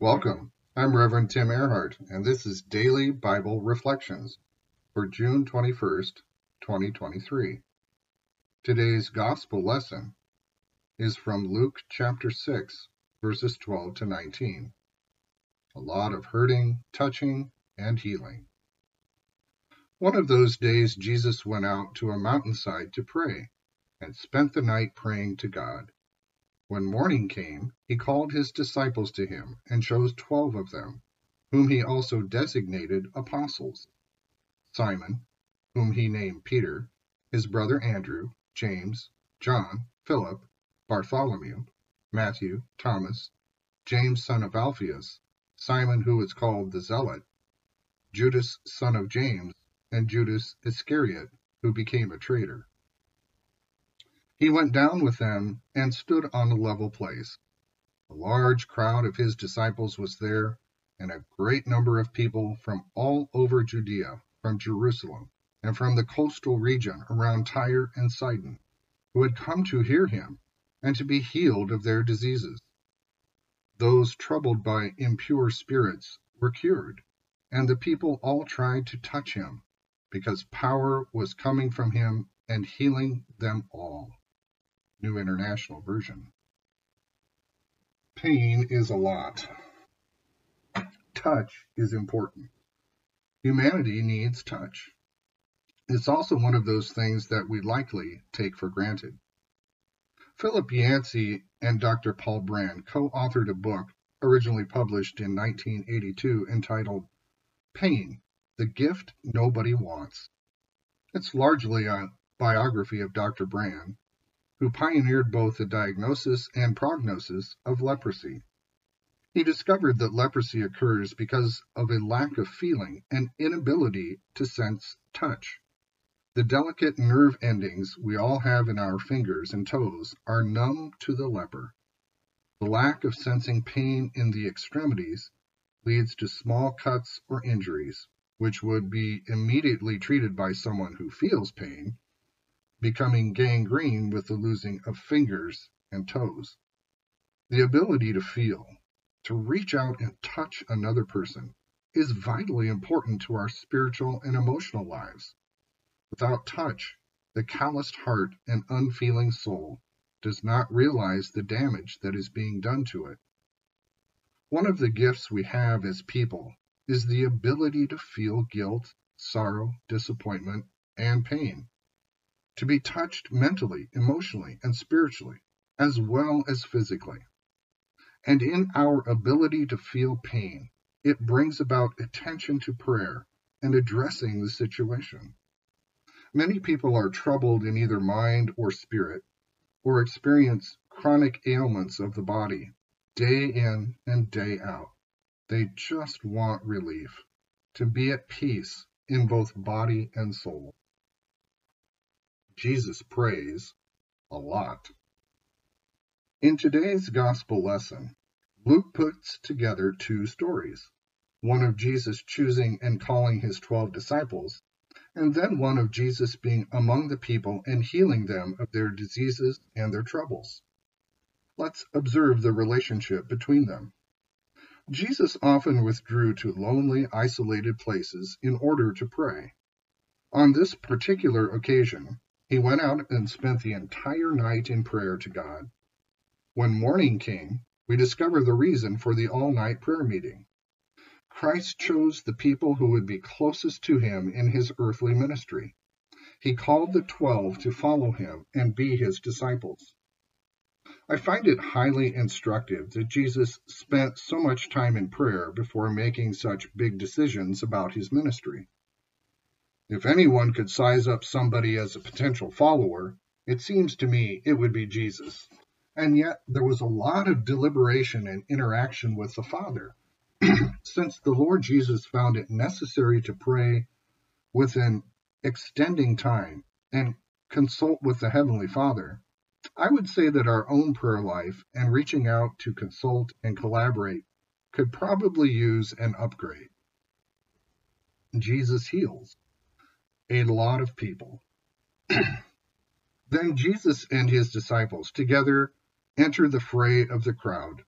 Welcome. I'm Reverend Tim Ehrhardt, and this is Daily Bible Reflections for June 21st, 2023. Today's Gospel lesson is from Luke chapter 6, verses 12 to 19. A lot of hurting, touching, and healing. One of those days Jesus went out to a mountainside to pray, and spent the night praying to God. When morning came, he called his disciples to him, and chose twelve of them, whom he also designated apostles Simon, whom he named Peter, his brother Andrew, James, John, Philip, Bartholomew, Matthew, Thomas, James son of Alphaeus, Simon who is called the Zealot, Judas son of James, and Judas Iscariot, who became a traitor. He went down with them and stood on a level place. A large crowd of his disciples was there, and a great number of people from all over Judea, from Jerusalem, and from the coastal region around Tyre and Sidon, who had come to hear him and to be healed of their diseases. Those troubled by impure spirits were cured, and the people all tried to touch him, because power was coming from him and healing them all. New International Version. Pain is a lot. Touch is important. Humanity needs touch. It's also one of those things that we likely take for granted. Philip Yancey and Dr. Paul Brand co authored a book originally published in 1982 entitled Pain The Gift Nobody Wants. It's largely a biography of Dr. Brand, who pioneered both the diagnosis and prognosis of leprosy. He discovered that leprosy occurs because of a lack of feeling and inability to sense touch. The delicate nerve endings we all have in our fingers and toes are numb to the leper. The lack of sensing pain in the extremities leads to small cuts or injuries, which would be immediately treated by someone who feels pain, becoming gangrene with the losing of fingers and toes. The ability to feel, to reach out and touch another person, is vitally important to our spiritual and emotional lives. Without touch, the calloused heart and unfeeling soul does not realize the damage that is being done to it. One of the gifts we have as people is the ability to feel guilt, sorrow, disappointment, and pain to be touched mentally, emotionally, and spiritually, as well as physically. And in our ability to feel pain, it brings about attention to prayer and addressing the situation. Many people are troubled in either mind or spirit, or experience chronic ailments of the body day in and day out. They just want relief, to be at peace in both body and soul. Jesus prays a lot. In today's gospel lesson, Luke puts together two stories one of Jesus choosing and calling his twelve disciples, and then one of Jesus being among the people and healing them of their diseases and their troubles. Let's observe the relationship between them. Jesus often withdrew to lonely, isolated places in order to pray. On this particular occasion, he went out and spent the entire night in prayer to God. When morning came, we discover the reason for the all night prayer meeting. Christ chose the people who would be closest to him in his earthly ministry. He called the twelve to follow him and be his disciples. I find it highly instructive that Jesus spent so much time in prayer before making such big decisions about his ministry. If anyone could size up somebody as a potential follower, it seems to me it would be Jesus. And yet there was a lot of deliberation and interaction with the Father. Since the Lord Jesus found it necessary to pray with an extending time and consult with the Heavenly Father, I would say that our own prayer life and reaching out to consult and collaborate could probably use an upgrade. Jesus heals a lot of people. then Jesus and his disciples together enter the fray of the crowd,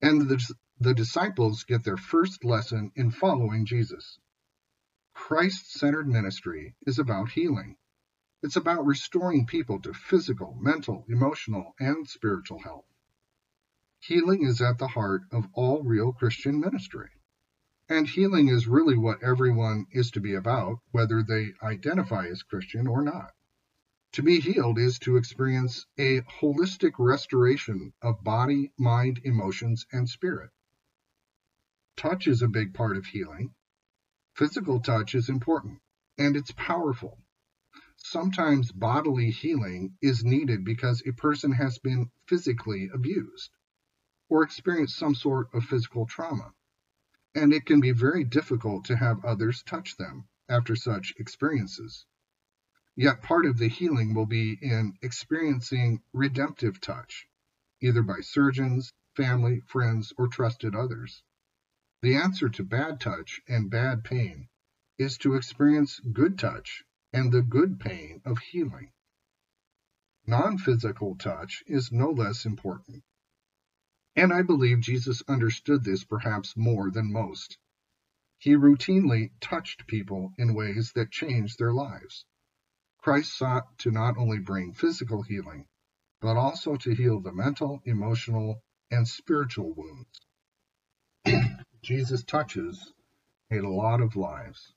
and the, the disciples get their first lesson in following Jesus. Christ centered ministry is about healing. It's about restoring people to physical, mental, emotional, and spiritual health. Healing is at the heart of all real Christian ministry. And healing is really what everyone is to be about, whether they identify as Christian or not. To be healed is to experience a holistic restoration of body, mind, emotions, and spirit. Touch is a big part of healing. Physical touch is important, and it's powerful. Sometimes bodily healing is needed because a person has been physically abused or experienced some sort of physical trauma, and it can be very difficult to have others touch them after such experiences. Yet part of the healing will be in experiencing redemptive touch, either by surgeons, family, friends, or trusted others. The answer to bad touch and bad pain is to experience good touch and the good pain of healing. Non physical touch is no less important. And I believe Jesus understood this perhaps more than most. He routinely touched people in ways that changed their lives. Christ sought to not only bring physical healing, but also to heal the mental, emotional, and spiritual wounds. Jesus touches a lot of lives.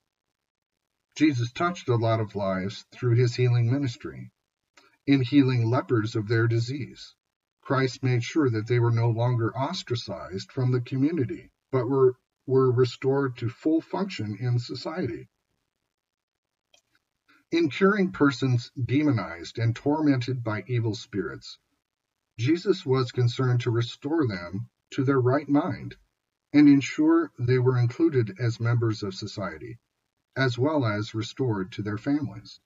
Jesus touched a lot of lives through his healing ministry. In healing lepers of their disease, Christ made sure that they were no longer ostracized from the community, but were, were restored to full function in society. In curing persons demonized and tormented by evil spirits, Jesus was concerned to restore them to their right mind and ensure they were included as members of society, as well as restored to their families.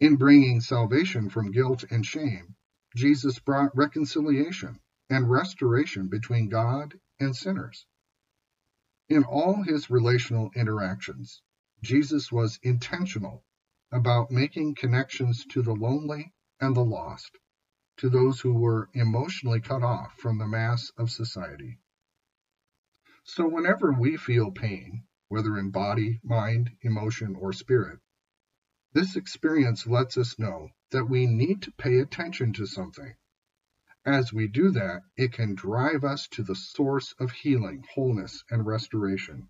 In bringing salvation from guilt and shame, Jesus brought reconciliation and restoration between God and sinners. In all his relational interactions, Jesus was intentional about making connections to the lonely and the lost, to those who were emotionally cut off from the mass of society. So whenever we feel pain, whether in body, mind, emotion, or spirit, this experience lets us know that we need to pay attention to something. As we do that, it can drive us to the source of healing, wholeness, and restoration.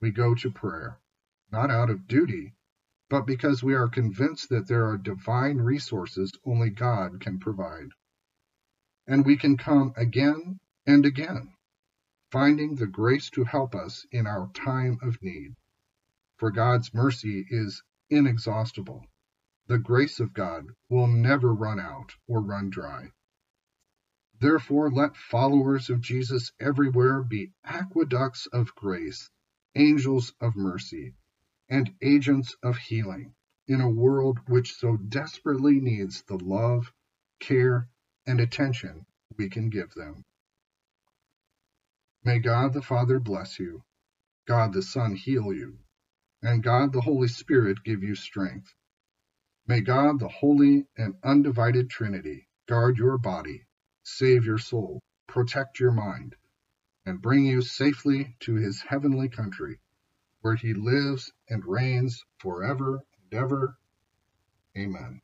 We go to prayer, not out of duty, but because we are convinced that there are divine resources only God can provide. And we can come again and again finding the grace to help us in our time of need. For God's mercy is inexhaustible. The grace of God will never run out or run dry. Therefore, let followers of Jesus everywhere be aqueducts of grace, angels of mercy, and agents of healing in a world which so desperately needs the love, care, and attention we can give them. May God the Father bless you, God the Son heal you, and God the Holy Spirit give you strength. May God the Holy and Undivided Trinity guard your body, save your soul, protect your mind, and bring you safely to his heavenly country, where he lives and reigns forever and ever. Amen.